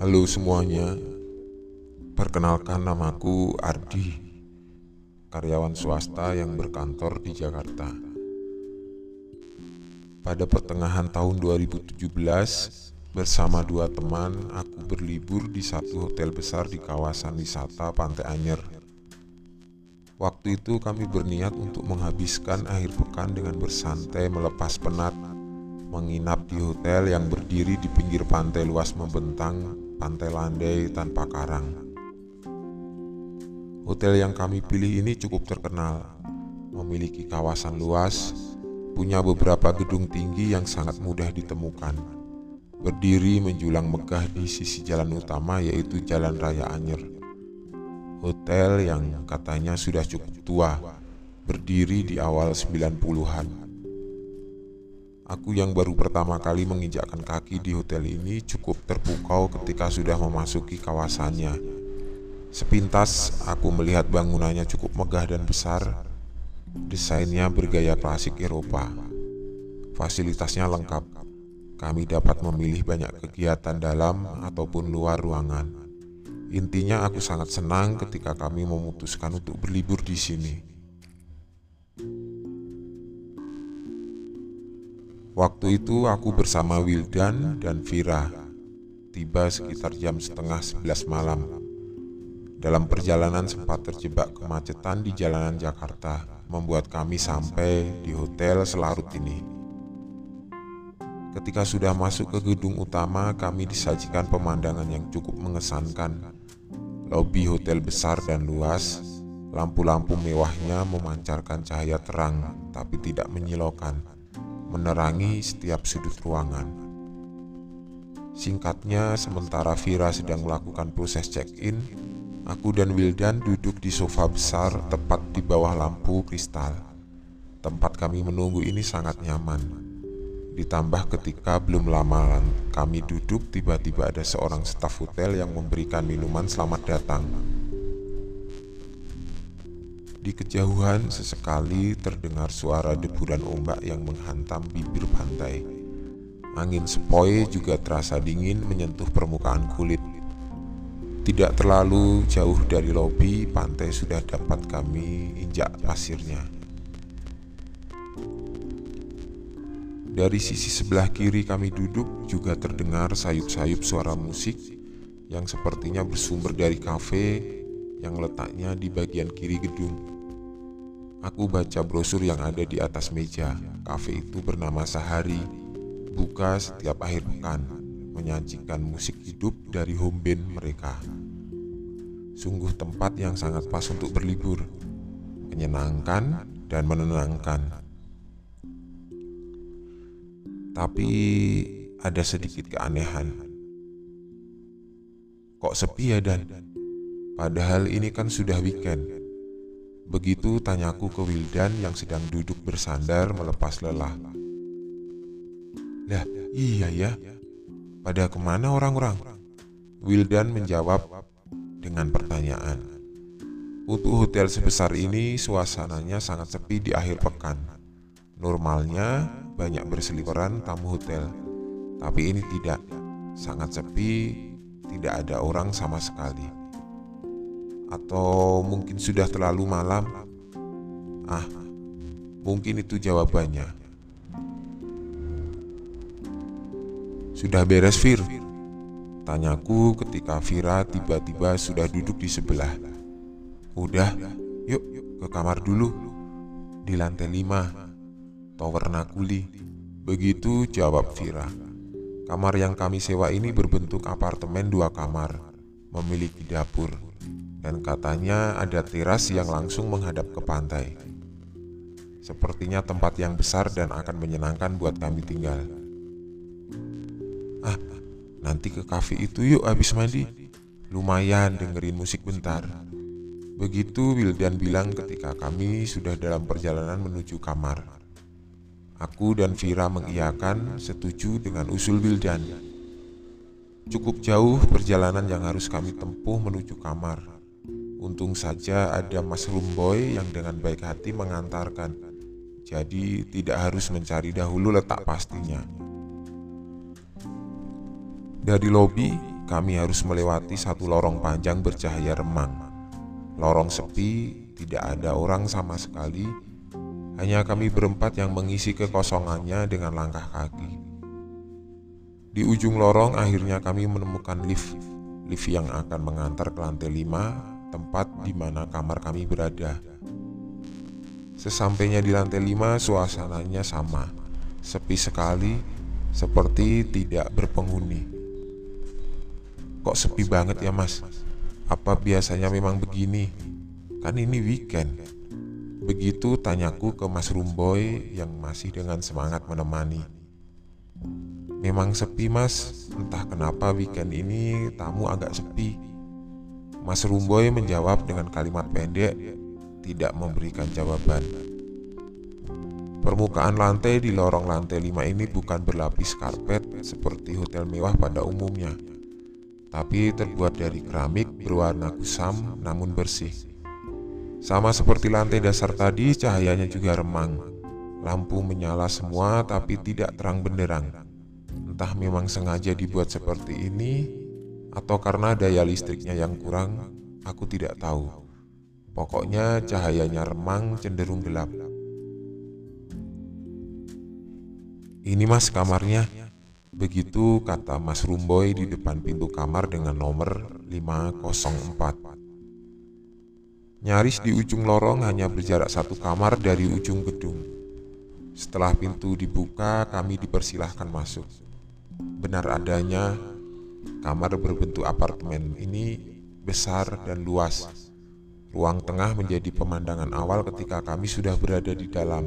Halo semuanya, perkenalkan namaku Ardi, karyawan swasta yang berkantor di Jakarta. Pada pertengahan tahun 2017, bersama dua teman, aku berlibur di satu hotel besar di kawasan wisata Pantai Anyer. Waktu itu kami berniat untuk menghabiskan akhir pekan dengan bersantai melepas penat menginap di hotel yang berdiri di pinggir pantai luas membentang, pantai landai tanpa karang. Hotel yang kami pilih ini cukup terkenal, memiliki kawasan luas, punya beberapa gedung tinggi yang sangat mudah ditemukan. Berdiri menjulang megah di sisi jalan utama yaitu Jalan Raya Anyer. Hotel yang katanya sudah cukup tua, berdiri di awal 90-an. Aku yang baru pertama kali menginjakkan kaki di hotel ini cukup terpukau ketika sudah memasuki kawasannya. Sepintas aku melihat bangunannya cukup megah dan besar. Desainnya bergaya klasik Eropa. Fasilitasnya lengkap. Kami dapat memilih banyak kegiatan dalam ataupun luar ruangan. Intinya aku sangat senang ketika kami memutuskan untuk berlibur di sini. Waktu itu aku bersama Wildan dan Vira Tiba sekitar jam setengah sebelas malam. Dalam perjalanan sempat terjebak kemacetan di jalanan Jakarta Membuat kami sampai di hotel selarut ini. Ketika sudah masuk ke gedung utama Kami disajikan pemandangan yang cukup mengesankan. Lobi hotel besar dan luas Lampu-lampu mewahnya memancarkan cahaya terang Tapi tidak menyilaukan menerangi setiap sudut ruangan. Singkatnya, sementara Vira sedang melakukan proses check-in, aku dan Wildan duduk di sofa besar tepat di bawah lampu kristal. Tempat kami menunggu ini sangat nyaman. Ditambah ketika belum lama kami duduk, tiba-tiba ada seorang staf hotel yang memberikan minuman selamat datang. Di kejauhan sesekali terdengar suara deburan ombak yang menghantam bibir pantai. Angin sepoi juga terasa dingin menyentuh permukaan kulit. Tidak terlalu jauh dari lobi, pantai sudah dapat kami injak pasirnya. Dari sisi sebelah kiri kami duduk juga terdengar sayup-sayup suara musik yang sepertinya bersumber dari kafe yang letaknya di bagian kiri gedung. Aku baca brosur yang ada di atas meja. Kafe itu bernama Sahari. Buka setiap akhir pekan, menyajikan musik hidup dari home band mereka. Sungguh tempat yang sangat pas untuk berlibur, menyenangkan dan menenangkan. Tapi ada sedikit keanehan. Kok sepi ya Dan? Padahal ini kan sudah weekend. Begitu tanyaku ke Wildan yang sedang duduk bersandar melepas lelah. Lah, iya ya. Pada ke mana orang-orang? Wildan menjawab dengan pertanyaan. Untuk hotel sebesar ini suasananya sangat sepi di akhir pekan. Normalnya banyak berseliweran tamu hotel, tapi ini tidak. Sangat sepi, tidak ada orang sama sekali atau mungkin sudah terlalu malam? Ah, mungkin itu jawabannya. Sudah beres, Fir? Tanyaku ketika Vira tiba-tiba sudah duduk di sebelah. Udah, yuk ke kamar dulu. Di lantai lima, tower Nakuli. Begitu jawab Vira. Kamar yang kami sewa ini berbentuk apartemen dua kamar, memiliki dapur, dan katanya ada teras yang langsung menghadap ke pantai. Sepertinya tempat yang besar dan akan menyenangkan buat kami tinggal. Ah, nanti ke kafe itu yuk habis mandi. Lumayan dengerin musik bentar. Begitu Wildan bilang ketika kami sudah dalam perjalanan menuju kamar. Aku dan Vira mengiyakan setuju dengan usul Wildan. Cukup jauh perjalanan yang harus kami tempuh menuju kamar. Untung saja ada Mas Rumboy yang dengan baik hati mengantarkan. Jadi tidak harus mencari dahulu letak pastinya. Dari lobi, kami harus melewati satu lorong panjang bercahaya remang. Lorong sepi, tidak ada orang sama sekali. Hanya kami berempat yang mengisi kekosongannya dengan langkah kaki. Di ujung lorong akhirnya kami menemukan lift. Lift yang akan mengantar ke lantai 5, tempat di mana kamar kami berada. Sesampainya di lantai 5, suasananya sama. Sepi sekali, seperti tidak berpenghuni. Kok sepi banget ya mas? Apa biasanya memang begini? Kan ini weekend Begitu tanyaku ke Mas Rumboy yang masih dengan semangat menemani Memang sepi mas, entah kenapa weekend ini tamu agak sepi Mas Rumboy menjawab dengan kalimat pendek Tidak memberikan jawaban Permukaan lantai di lorong lantai 5 ini bukan berlapis karpet seperti hotel mewah pada umumnya tapi terbuat dari keramik berwarna kusam namun bersih. Sama seperti lantai dasar tadi, cahayanya juga remang. Lampu menyala semua tapi tidak terang benderang. Entah memang sengaja dibuat seperti ini atau karena daya listriknya yang kurang, aku tidak tahu. Pokoknya cahayanya remang cenderung gelap. Ini mas kamarnya, Begitu kata Mas Rumboy di depan pintu kamar dengan nomor 504. Nyaris di ujung lorong hanya berjarak satu kamar dari ujung gedung. Setelah pintu dibuka, kami dipersilahkan masuk. Benar adanya, kamar berbentuk apartemen ini besar dan luas. Ruang tengah menjadi pemandangan awal ketika kami sudah berada di dalam.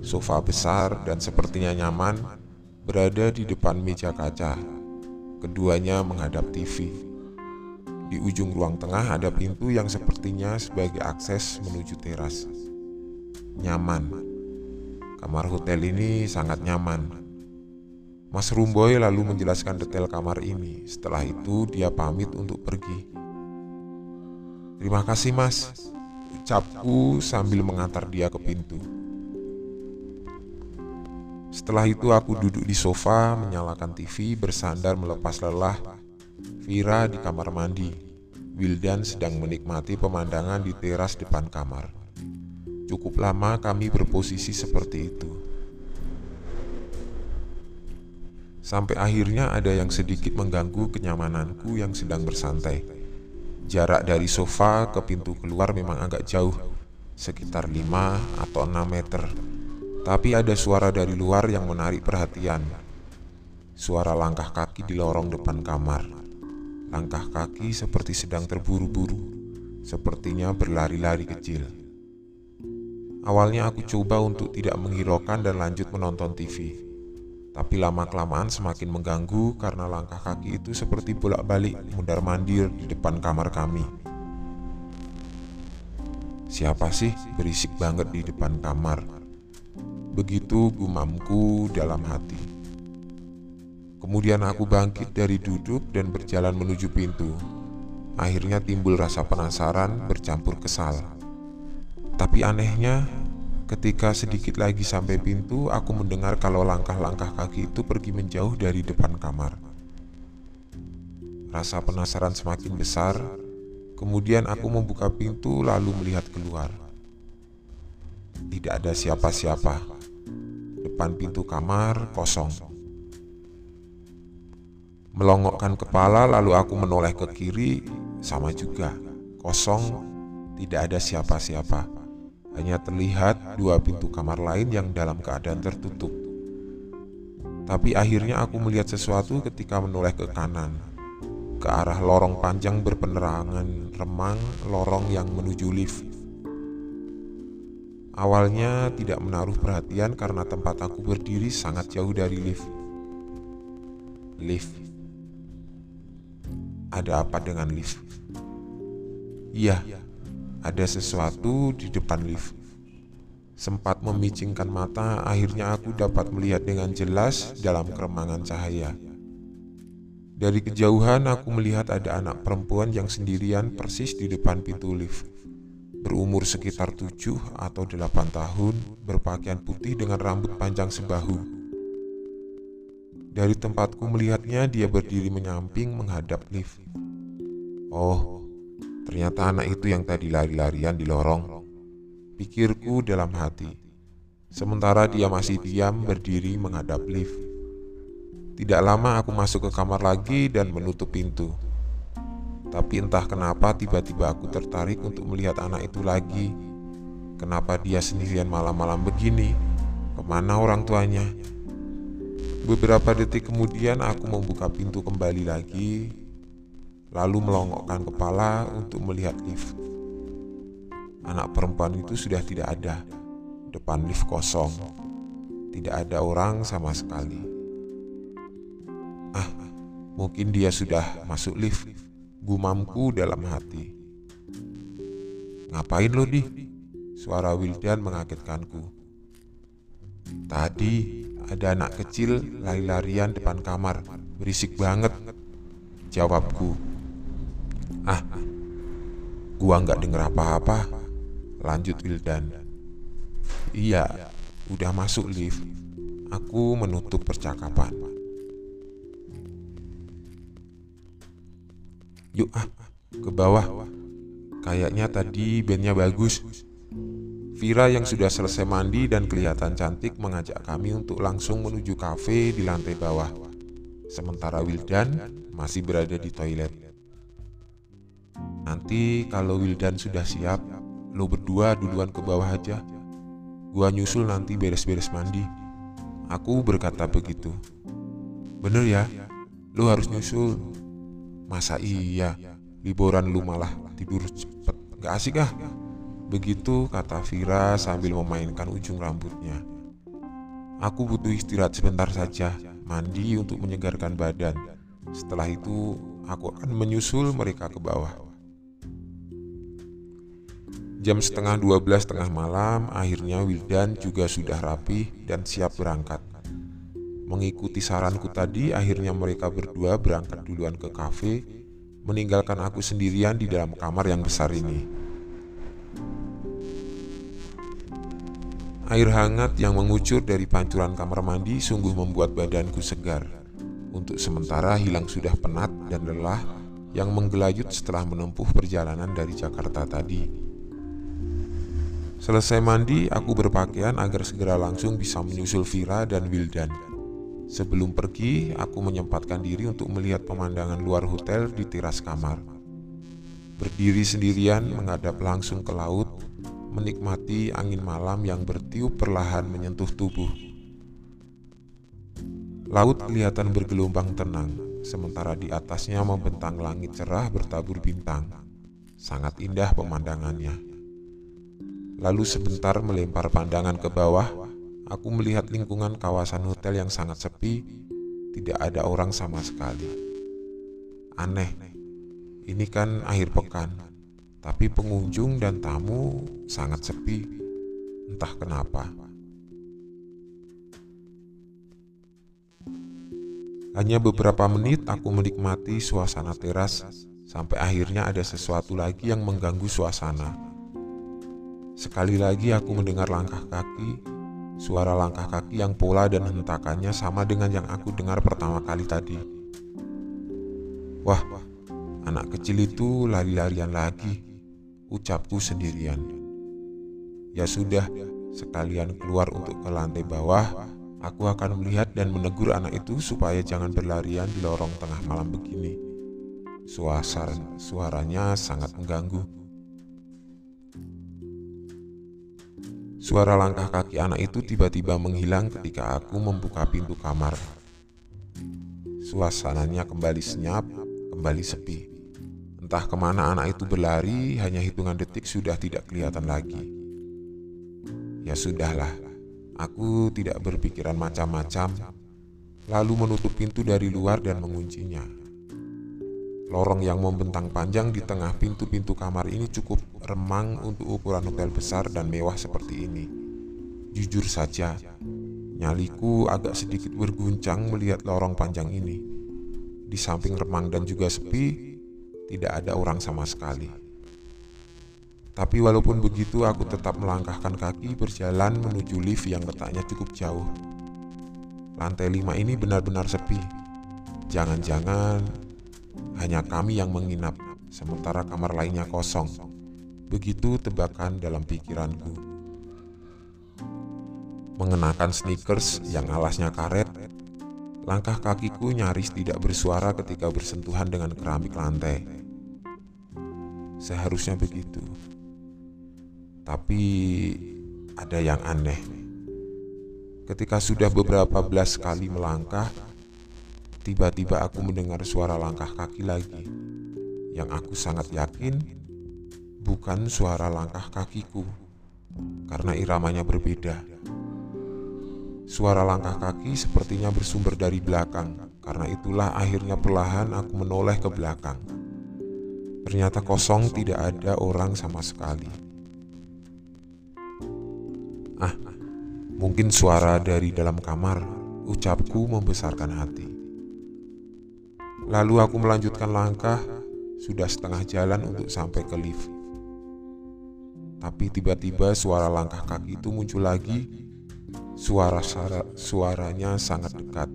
Sofa besar dan sepertinya nyaman berada di depan meja kaca. Keduanya menghadap TV. Di ujung ruang tengah ada pintu yang sepertinya sebagai akses menuju teras. Nyaman. Kamar hotel ini sangat nyaman. Mas Rumboy lalu menjelaskan detail kamar ini. Setelah itu dia pamit untuk pergi. Terima kasih mas, ucapku sambil mengantar dia ke pintu. Setelah itu aku duduk di sofa, menyalakan TV, bersandar melepas lelah. Vira di kamar mandi. Wildan sedang menikmati pemandangan di teras depan kamar. Cukup lama kami berposisi seperti itu. Sampai akhirnya ada yang sedikit mengganggu kenyamananku yang sedang bersantai. Jarak dari sofa ke pintu keluar memang agak jauh, sekitar 5 atau 6 meter. Tapi ada suara dari luar yang menarik perhatian. Suara langkah kaki di lorong depan kamar. Langkah kaki seperti sedang terburu-buru, sepertinya berlari-lari kecil. Awalnya aku coba untuk tidak menghiraukan dan lanjut menonton TV. Tapi lama-kelamaan semakin mengganggu karena langkah kaki itu seperti bolak-balik mundar-mandir di depan kamar kami. Siapa sih berisik banget di depan kamar? Begitu gumamku dalam hati. Kemudian aku bangkit dari duduk dan berjalan menuju pintu. Akhirnya timbul rasa penasaran bercampur kesal. Tapi anehnya, ketika sedikit lagi sampai pintu, aku mendengar kalau langkah-langkah kaki itu pergi menjauh dari depan kamar. Rasa penasaran semakin besar. Kemudian aku membuka pintu lalu melihat keluar. Tidak ada siapa-siapa. Depan pintu kamar kosong. Melongokkan kepala lalu aku menoleh ke kiri sama juga. Kosong, tidak ada siapa-siapa. Hanya terlihat dua pintu kamar lain yang dalam keadaan tertutup. Tapi akhirnya aku melihat sesuatu ketika menoleh ke kanan ke arah lorong panjang berpenerangan remang lorong yang menuju lift. Awalnya tidak menaruh perhatian karena tempat aku berdiri sangat jauh dari lift. Lift. Ada apa dengan lift? Iya, ada sesuatu di depan lift. Sempat memicingkan mata, akhirnya aku dapat melihat dengan jelas dalam keremangan cahaya. Dari kejauhan aku melihat ada anak perempuan yang sendirian persis di depan pintu lift berumur sekitar 7 atau 8 tahun, berpakaian putih dengan rambut panjang sebahu. Dari tempatku melihatnya, dia berdiri menyamping menghadap lift. Oh, ternyata anak itu yang tadi lari-larian di lorong. Pikirku dalam hati. Sementara dia masih diam berdiri menghadap lift. Tidak lama aku masuk ke kamar lagi dan menutup pintu. Tapi entah kenapa tiba-tiba aku tertarik untuk melihat anak itu lagi. Kenapa dia sendirian malam-malam begini? Ke mana orang tuanya? Beberapa detik kemudian aku membuka pintu kembali lagi Lalu melongokkan kepala untuk melihat lift. Anak perempuan itu sudah tidak ada. Depan lift kosong. Tidak ada orang sama sekali. Ah, mungkin dia sudah masuk lift. Gumamku dalam hati. Ngapain lo di? Suara Wildan mengagetkanku. Tadi ada anak kecil lari-larian depan kamar. Berisik banget. Jawabku Ah, gua nggak denger apa-apa. Lanjut Wildan. Iya, udah masuk lift. Aku menutup percakapan. Yuk ah, ke bawah. Kayaknya tadi bandnya bagus. Vira yang sudah selesai mandi dan kelihatan cantik mengajak kami untuk langsung menuju kafe di lantai bawah. Sementara Wildan masih berada di toilet. Nanti kalau Wildan sudah siap, lo berdua duluan ke bawah aja. Gua nyusul nanti beres-beres mandi. Aku berkata begitu. Bener ya, lo harus nyusul. Masa iya, liburan lu malah tidur cepet. Gak asik ah. Begitu kata Vira sambil memainkan ujung rambutnya. Aku butuh istirahat sebentar saja, mandi untuk menyegarkan badan. Setelah itu, aku akan menyusul mereka ke bawah. Jam setengah dua belas tengah malam, akhirnya Wildan juga sudah rapi dan siap berangkat. Mengikuti saranku tadi, akhirnya mereka berdua berangkat duluan ke kafe, meninggalkan aku sendirian di dalam kamar yang besar ini. Air hangat yang mengucur dari pancuran kamar mandi sungguh membuat badanku segar. Untuk sementara hilang sudah penat dan lelah yang menggelayut setelah menempuh perjalanan dari Jakarta tadi. Selesai mandi, aku berpakaian agar segera langsung bisa menyusul Vira dan Wildan. Sebelum pergi, aku menyempatkan diri untuk melihat pemandangan luar hotel di teras kamar. Berdiri sendirian menghadap langsung ke laut menikmati angin malam yang bertiup perlahan menyentuh tubuh. Laut kelihatan bergelombang tenang, sementara di atasnya membentang langit cerah bertabur bintang. Sangat indah pemandangannya. Lalu sebentar melempar pandangan ke bawah, aku melihat lingkungan kawasan hotel yang sangat sepi, tidak ada orang sama sekali. Aneh, ini kan akhir pekan, tapi pengunjung dan tamu sangat sepi, entah kenapa. Hanya beberapa menit aku menikmati suasana teras sampai akhirnya ada sesuatu lagi yang mengganggu suasana. Sekali lagi aku mendengar langkah kaki, suara langkah kaki yang pola dan hentakannya sama dengan yang aku dengar pertama kali tadi. Wah, anak kecil itu lari-larian lagi ucapku sendirian. Ya sudah, sekalian keluar untuk ke lantai bawah, aku akan melihat dan menegur anak itu supaya jangan berlarian di lorong tengah malam begini. Suasana suaranya sangat mengganggu. Suara langkah kaki anak itu tiba-tiba menghilang ketika aku membuka pintu kamar. Suasananya kembali senyap, kembali sepi. Entah ke mana anak itu berlari, hanya hitungan detik sudah tidak kelihatan lagi. Ya sudahlah, aku tidak berpikiran macam-macam, lalu menutup pintu dari luar dan menguncinya. Lorong yang membentang panjang di tengah pintu-pintu kamar ini cukup remang untuk ukuran hotel besar dan mewah seperti ini. Jujur saja, nyaliku agak sedikit berguncang melihat lorong panjang ini. Di samping remang dan juga sepi, tidak ada orang sama sekali. Tapi walaupun begitu aku tetap melangkahkan kaki berjalan menuju lift yang letaknya cukup jauh. lantai lima ini benar-benar sepi. Jangan-jangan hanya kami yang menginap, sementara kamar lainnya kosong. Begitu tebakan dalam pikiranku. Mengenakan sneakers yang alasnya karet, langkah kakiku nyaris tidak bersuara ketika bersentuhan dengan keramik lantai. Seharusnya begitu. Tapi ada yang aneh. Ketika sudah beberapa belas kali melangkah, tiba-tiba aku mendengar suara langkah kaki lagi. Yang aku sangat yakin bukan suara langkah kakiku, karena iramanya berbeda. Suara langkah kaki sepertinya bersumber dari belakang, karena itulah akhirnya perlahan aku menoleh ke belakang. Ternyata kosong, tidak ada orang sama sekali. Ah, mungkin suara dari dalam kamar, ucapku membesarkan hati. Lalu aku melanjutkan langkah, sudah setengah jalan untuk sampai ke lift. Tapi tiba-tiba suara langkah kaki itu muncul lagi. Suara, suara suaranya sangat dekat.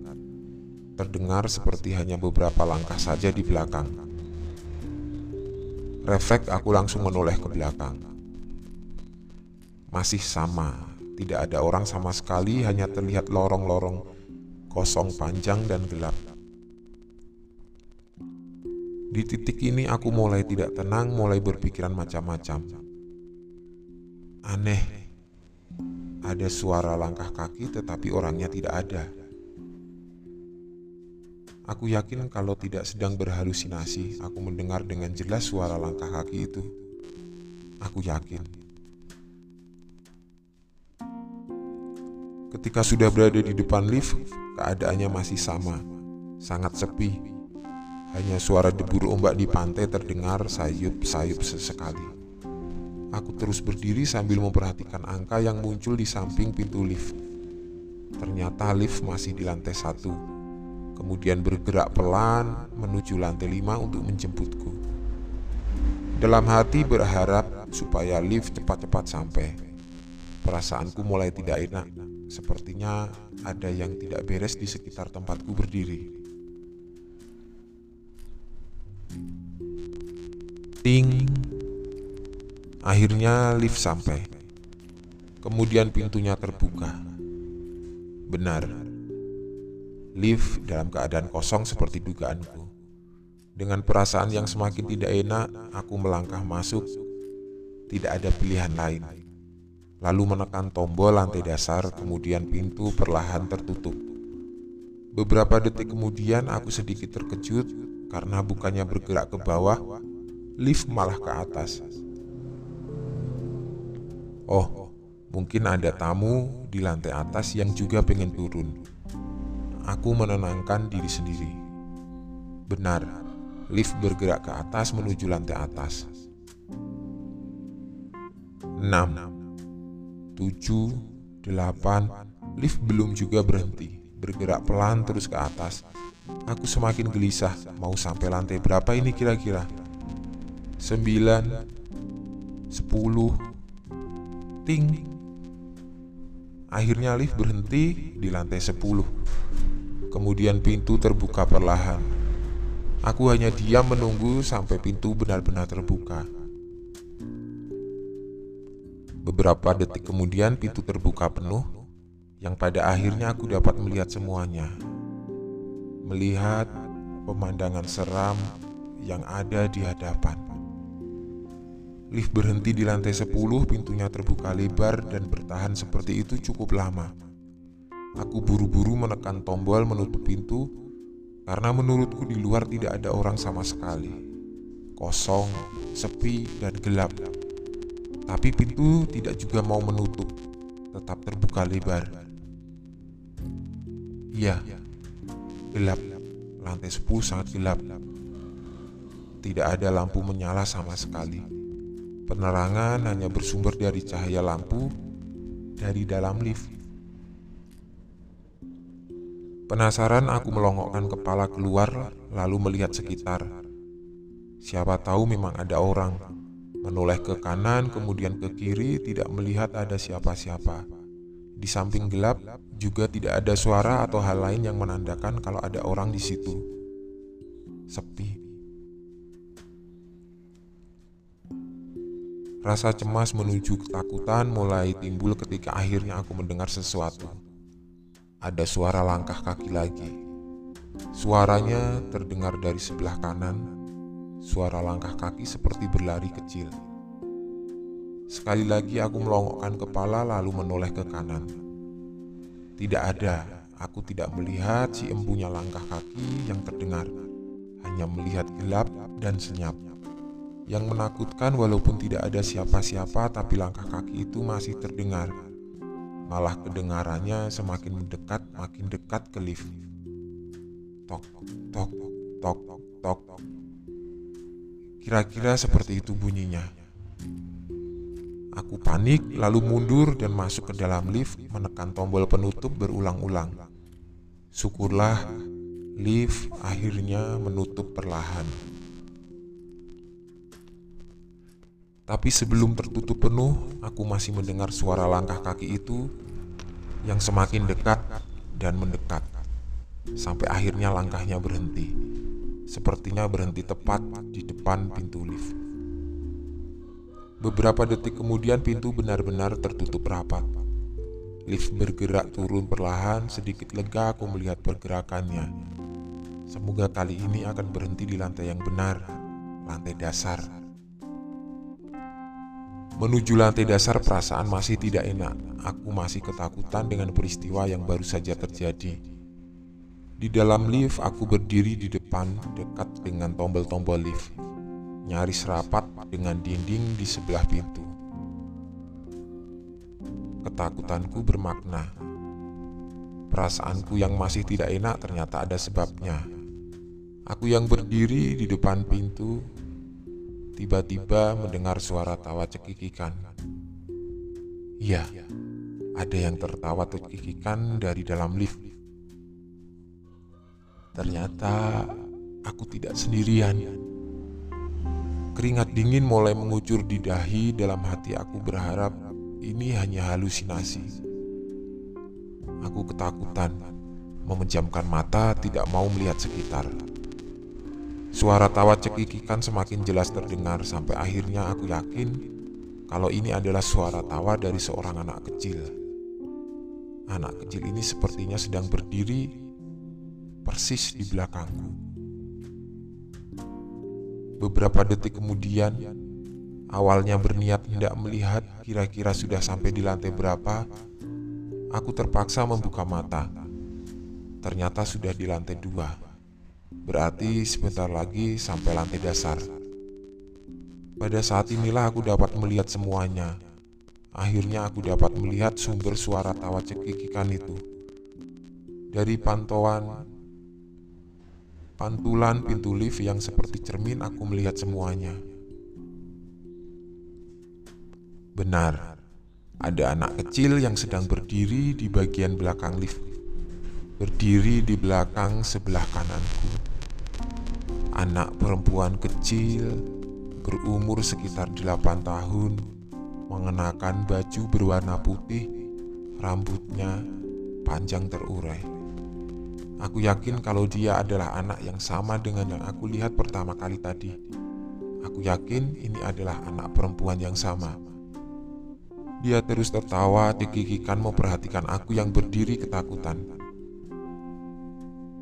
Terdengar seperti hanya beberapa langkah saja di belakang. Refleks aku langsung menoleh ke belakang. Masih sama, tidak ada orang sama sekali, hanya terlihat lorong-lorong kosong panjang dan gelap. Di titik ini aku mulai tidak tenang, mulai berpikiran macam-macam. Aneh, ada suara langkah kaki tetapi orangnya tidak ada. Aku yakin kalau tidak sedang berhalusinasi, aku mendengar dengan jelas suara langkah kaki itu. Aku yakin. Ketika sudah berada di depan lift, keadaannya masih sama, sangat sepi. Hanya suara debur ombak di pantai terdengar sayup-sayup sesekali. Aku terus berdiri sambil memperhatikan angka yang muncul di samping pintu lift. Ternyata lift masih di lantai satu, kemudian bergerak pelan menuju lantai lima untuk menjemputku. Dalam hati berharap supaya lift cepat-cepat sampai. Perasaanku mulai tidak enak, sepertinya ada yang tidak beres di sekitar tempatku berdiri. Ting. Akhirnya lift sampai. Kemudian pintunya terbuka. Benar. Lift dalam keadaan kosong seperti dugaanku. Dengan perasaan yang semakin tidak enak, aku melangkah masuk. Tidak ada pilihan lain. Lalu menekan tombol lantai dasar, kemudian pintu perlahan tertutup. Beberapa detik kemudian aku sedikit terkejut karena bukannya bergerak ke bawah, lift malah ke atas. Oh, mungkin ada tamu di lantai atas yang juga pengen turun. Aku menenangkan diri sendiri. Benar, lift bergerak ke atas menuju lantai atas. 6 7 8 lift belum juga berhenti, bergerak pelan terus ke atas. Aku semakin gelisah, mau sampai lantai berapa ini kira-kira? Sembilan, sepuluh, ting. Akhirnya lift berhenti di lantai sepuluh. Kemudian pintu terbuka perlahan. Aku hanya diam menunggu sampai pintu benar-benar terbuka. Beberapa detik kemudian pintu terbuka penuh, yang pada akhirnya aku dapat melihat semuanya. Melihat pemandangan seram yang ada di hadapan. Lift berhenti di lantai 10, pintunya terbuka lebar dan bertahan seperti itu cukup lama. Aku buru-buru menekan tombol menutup pintu karena menurutku di luar tidak ada orang sama sekali. Kosong, sepi, dan gelap. Tapi pintu tidak juga mau menutup, tetap terbuka lebar. Iya, gelap. Lantai 10 sangat gelap. Tidak ada lampu menyala sama sekali. Penerangan hanya bersumber dari cahaya lampu dari dalam lift. Penasaran aku melongokkan kepala keluar lalu melihat sekitar. Siapa tahu memang ada orang. Menoleh ke kanan kemudian ke kiri tidak melihat ada siapa-siapa. Di samping gelap, juga tidak ada suara atau hal lain yang menandakan kalau ada orang di situ. Sepi. Rasa cemas menuju ketakutan mulai timbul ketika akhirnya aku mendengar sesuatu. Ada suara langkah kaki lagi. Suaranya terdengar dari sebelah kanan. Suara langkah kaki seperti berlari kecil. Sekali lagi aku melongokkan kepala lalu menoleh ke kanan. Tidak ada, aku tidak melihat si empunya langkah kaki yang terdengar. Hanya melihat gelap dan senyap. Yang menakutkan walaupun tidak ada siapa-siapa tapi langkah kaki itu masih terdengar. Malah kedengarannya semakin mendekat makin dekat ke lift. Tok, tok, tok, tok. Kira-kira seperti itu bunyinya. Aku panik lalu mundur dan masuk ke dalam lift menekan tombol penutup berulang-ulang. Syukurlah lift akhirnya menutup perlahan. Tapi sebelum tertutup penuh, aku masih mendengar suara langkah kaki itu yang semakin dekat dan mendekat. Sampai akhirnya langkahnya berhenti. Sepertinya berhenti tepat di depan pintu lift. Beberapa detik kemudian pintu benar-benar tertutup rapat. Lift bergerak turun perlahan, sedikit lega aku melihat pergerakannya. Semoga kali ini akan berhenti di lantai yang benar, lantai dasar. Menuju lantai dasar perasaan masih tidak enak. Aku masih ketakutan dengan peristiwa yang baru saja terjadi. Di dalam lift, aku berdiri di depan dekat dengan tombol-tombol lift. Nyaris rapat dengan dinding di sebelah pintu. Ketakutanku bermakna. Perasaanku yang masih tidak enak ternyata ada sebabnya. Aku yang berdiri di depan pintu Tiba-tiba mendengar suara tawa cekikikan. Iya, ada yang tertawa cekikikan dari dalam lift. Ternyata aku tidak sendirian. Keringat dingin mulai mengucur di dahi dalam hati aku berharap ini hanya halusinasi. Aku ketakutan, memejamkan mata tidak mau melihat sekitar. Suara tawa cekikikan semakin jelas terdengar sampai akhirnya aku yakin kalau ini adalah suara tawa dari seorang anak kecil. Anak kecil ini sepertinya sedang berdiri persis di belakangku. Beberapa detik kemudian, awalnya berniat hendak melihat kira-kira sudah sampai di lantai berapa, aku terpaksa membuka mata. Ternyata sudah di lantai dua. Berarti sebentar lagi sampai lantai dasar. Pada saat inilah aku dapat melihat semuanya. Akhirnya aku dapat melihat sumber suara tawa cekikikan itu. Dari pantauan pantulan pintu lift yang seperti cermin aku melihat semuanya. Benar, ada anak kecil yang sedang berdiri di bagian belakang lift. Berdiri di belakang sebelah kananku. Anak perempuan kecil berumur sekitar 8 tahun mengenakan baju berwarna putih, rambutnya panjang terurai. Aku yakin kalau dia adalah anak yang sama dengan yang aku lihat pertama kali tadi. Aku yakin ini adalah anak perempuan yang sama. Dia terus tertawa, dikikikan memperhatikan aku yang berdiri ketakutan.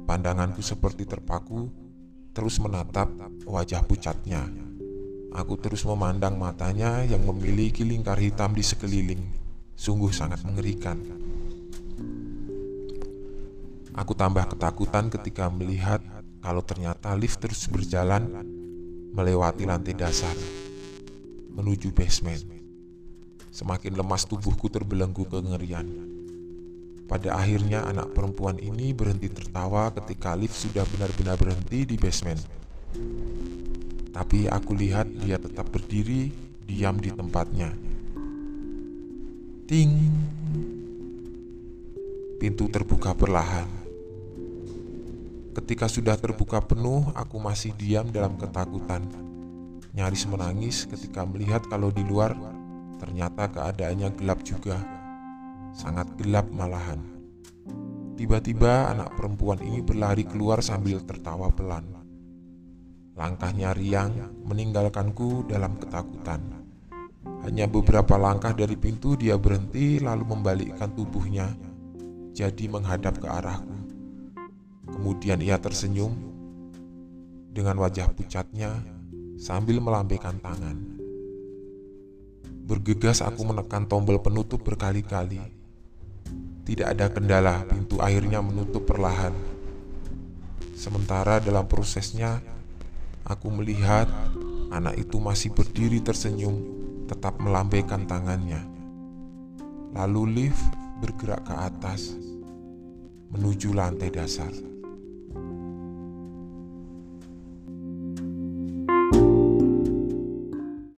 Pandanganku seperti terpaku terus menatap wajah pucatnya. Aku terus memandang matanya yang memiliki lingkar hitam di sekeliling. Sungguh sangat mengerikan. Aku tambah ketakutan ketika melihat kalau ternyata lift terus berjalan melewati lantai dasar menuju basement. Semakin lemas tubuhku terbelenggu kengerian. Pada akhirnya anak perempuan ini berhenti tertawa ketika lift sudah benar-benar berhenti di basement. Tapi aku lihat dia tetap berdiri diam di tempatnya. Ting. Pintu terbuka perlahan. Ketika sudah terbuka penuh, aku masih diam dalam ketakutan. Nyaris menangis ketika melihat kalau di luar ternyata keadaannya gelap juga. Sangat gelap malahan. Tiba-tiba anak perempuan ini berlari keluar sambil tertawa pelan. Langkahnya riang meninggalkanku dalam ketakutan. Hanya beberapa langkah dari pintu dia berhenti lalu membalikkan tubuhnya jadi menghadap ke arahku. Kemudian ia tersenyum dengan wajah pucatnya sambil melambaikan tangan. Bergegas aku menekan tombol penutup berkali-kali. Tidak ada kendala, pintu akhirnya menutup perlahan. Sementara dalam prosesnya, aku melihat anak itu masih berdiri tersenyum, tetap melambaikan tangannya. Lalu lift bergerak ke atas menuju lantai dasar.